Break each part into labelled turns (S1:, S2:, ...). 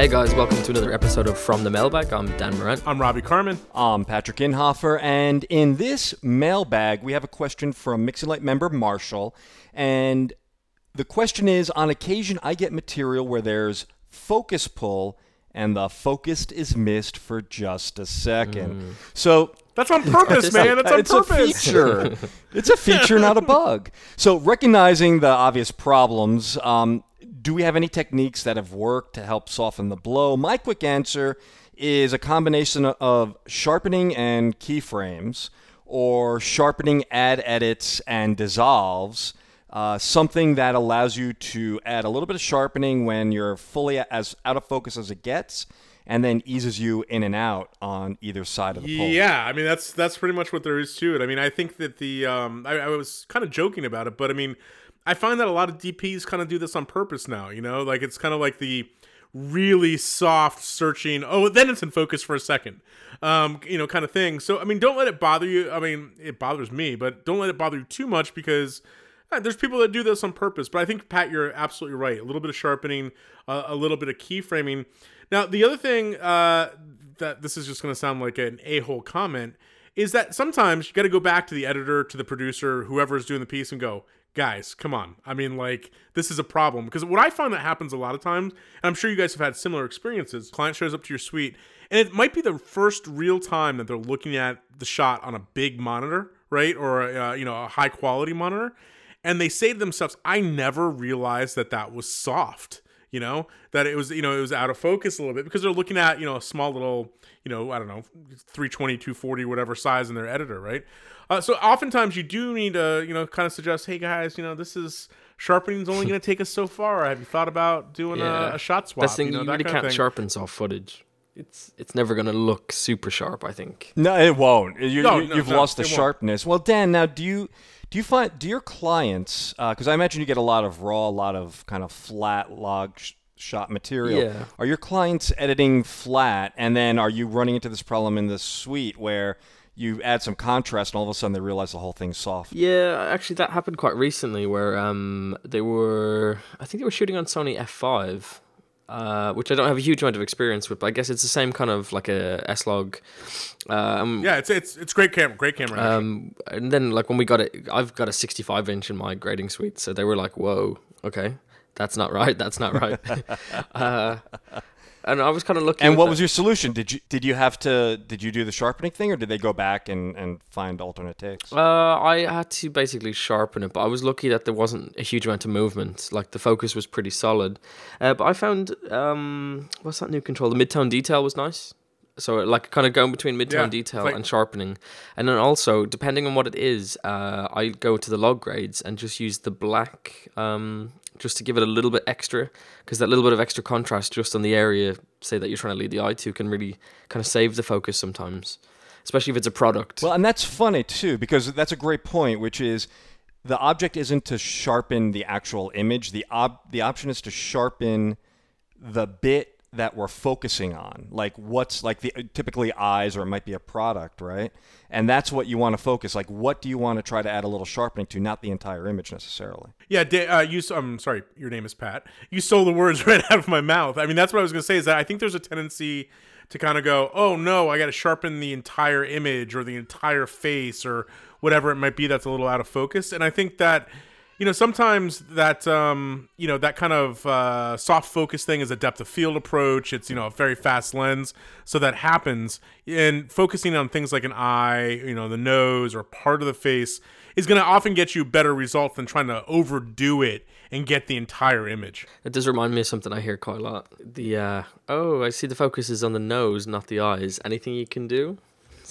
S1: Hey guys, welcome to another episode of From the Mailbag. I'm Dan Moran.
S2: I'm Robbie Carman.
S3: I'm Patrick Inhofer, and in this mailbag, we have a question from Mixing Light member Marshall. And the question is On occasion, I get material where there's focus pull and the focused is missed for just a second. So
S2: That's on purpose, man. That's on
S3: it's
S2: purpose.
S3: a feature. it's a feature, not a bug. So, recognizing the obvious problems, um, do we have any techniques that have worked to help soften the blow? My quick answer is a combination of sharpening and keyframes, or sharpening, add edits, and dissolves. Uh, something that allows you to add a little bit of sharpening when you're fully as out of focus as it gets, and then eases you in and out on either side of the pole.
S2: Yeah, I mean that's that's pretty much what there is to it. I mean, I think that the um, I, I was kind of joking about it, but I mean, I find that a lot of DPs kind of do this on purpose now. You know, like it's kind of like the really soft searching. Oh, then it's in focus for a second, um, you know, kind of thing. So I mean, don't let it bother you. I mean, it bothers me, but don't let it bother you too much because. There's people that do this on purpose, but I think Pat, you're absolutely right. A little bit of sharpening, uh, a little bit of keyframing. Now, the other thing uh, that this is just going to sound like an a-hole comment is that sometimes you got to go back to the editor, to the producer, whoever is doing the piece, and go, guys, come on. I mean, like, this is a problem. Because what I find that happens a lot of times, and I'm sure you guys have had similar experiences, client shows up to your suite, and it might be the first real time that they're looking at the shot on a big monitor, right? Or, uh, you know, a high quality monitor. And they say to themselves, I never realized that that was soft you know? That it was you know it was out of focus a little bit because they're looking at you know a small little you know i don't know 320 240 whatever size in their editor right? Uh, so oftentimes you do need to you know kind of suggest hey guys you know this is sharpening's only going to take us so far. Have you thought about doing a, a shot swap?
S1: Best thing
S2: you
S1: you,
S2: know that
S1: really can't sharpen soft footage. It's it's never gonna look super sharp. I think.
S3: No, it won't. You,
S2: No,
S3: you,
S2: no,
S3: you've
S2: no,
S3: lost the
S2: it won't.
S3: sharpness. Well, Dan, now do you do you find do your clients because I imagine you get a lot of raw, a lot of kind of flat log sh- shot material.
S1: Yeah.
S3: Are your clients editing flat, and then are you running into this problem in the suite where you add some contrast, and all of a sudden they realize the whole thing's soft?
S1: Yeah, actually, that happened quite recently where um they were I think they were shooting on Sony F5, uh, which I don't have a huge amount of experience with, but I guess it's the same kind of like a S log. Um,
S2: yeah it's it's it's great camera great camera.
S1: Um, and then like when we got it, I've got a 65 inch in my grading suite, so they were like, "Whoa, okay, that's not right. That's not right." uh, and I was kind of looking.
S3: And what
S1: that-
S3: was your solution? Did you did you have to did you do the sharpening thing, or did they go back and, and find alternate takes?
S1: Uh, I had to basically sharpen it, but I was lucky that there wasn't a huge amount of movement. Like the focus was pretty solid. Uh, but I found um, what's that new control? The midtone detail was nice. So like kind of going between midtone
S2: Yeah,
S1: detail
S2: like-
S1: and sharpening, and then also depending on what it is, uh, I go to the log grades and just use the black, um, just to give it a little bit extra, because that little bit of extra contrast just on the area, say that you're trying to lead the eye to, can really kind of save the focus sometimes, especially if it's a product.
S3: Well, and that's funny too, because that's a great point, which is the object isn't to sharpen the actual image. The ob- the option is to sharpen the bit that we're focusing on, like what's like the typically eyes, or it might be a product, right? And that's what you want to focus. Like, what do you want to try to add a little sharpening to, not the entire image necessarily.
S2: Yeah, uh, you. I'm sorry, your name is Pat. You stole the words right out of my mouth. I mean, that's what I was going to say. Is that I think there's a tendency to kind of go, "Oh no, I got to sharpen the entire image or the entire face or whatever it might be that's a little out of focus." And I think that you know sometimes that um, you know that kind of uh, soft focus thing is a depth of field approach. It's you know a very fast lens, so that happens. And focusing on things like an eye, you know, the nose or part of the face is going to often get you better results than trying to overdo it and get the entire image.
S1: It does remind me of something I hear quite a lot. The uh, oh, I see the focus is on the nose, not the eyes. Anything you can do?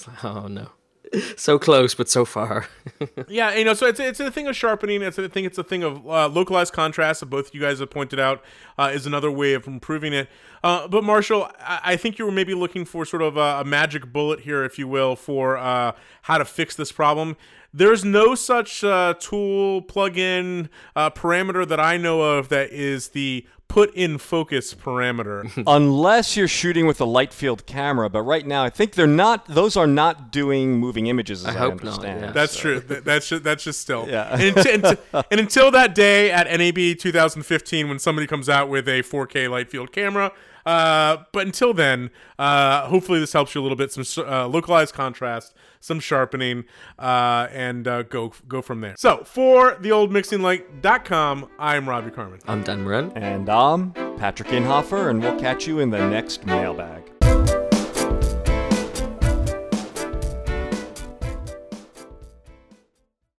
S1: Like, oh no, so close but so far.
S2: Yeah, you know, so it's it's a thing of sharpening. It's a thing. It's a thing of uh, localized contrast. That both you guys have pointed out uh, is another way of improving it. Uh, but Marshall, I, I think you were maybe looking for sort of a, a magic bullet here, if you will, for uh, how to fix this problem. There's no such uh, tool, plugin, uh, parameter that I know of that is the put in focus parameter.
S3: Unless you're shooting with a light field camera, but right now I think they're not. Those are not doing moving images. As I,
S1: hope not, yeah.
S2: That's true. Th- That's just, that's just still.
S3: Yeah.
S2: And, unti- unti- and until that day at NAB 2015, when somebody comes out with a 4K light field camera. Uh, but until then, uh, hopefully this helps you a little bit. Some uh, localized contrast, some sharpening, uh, and uh, go go from there. So for the old mixinglight.com, I'm Robbie Carman.
S1: I'm Dan Moran.
S3: And I'm Patrick Inhofer, and we'll catch you in the next mailbag.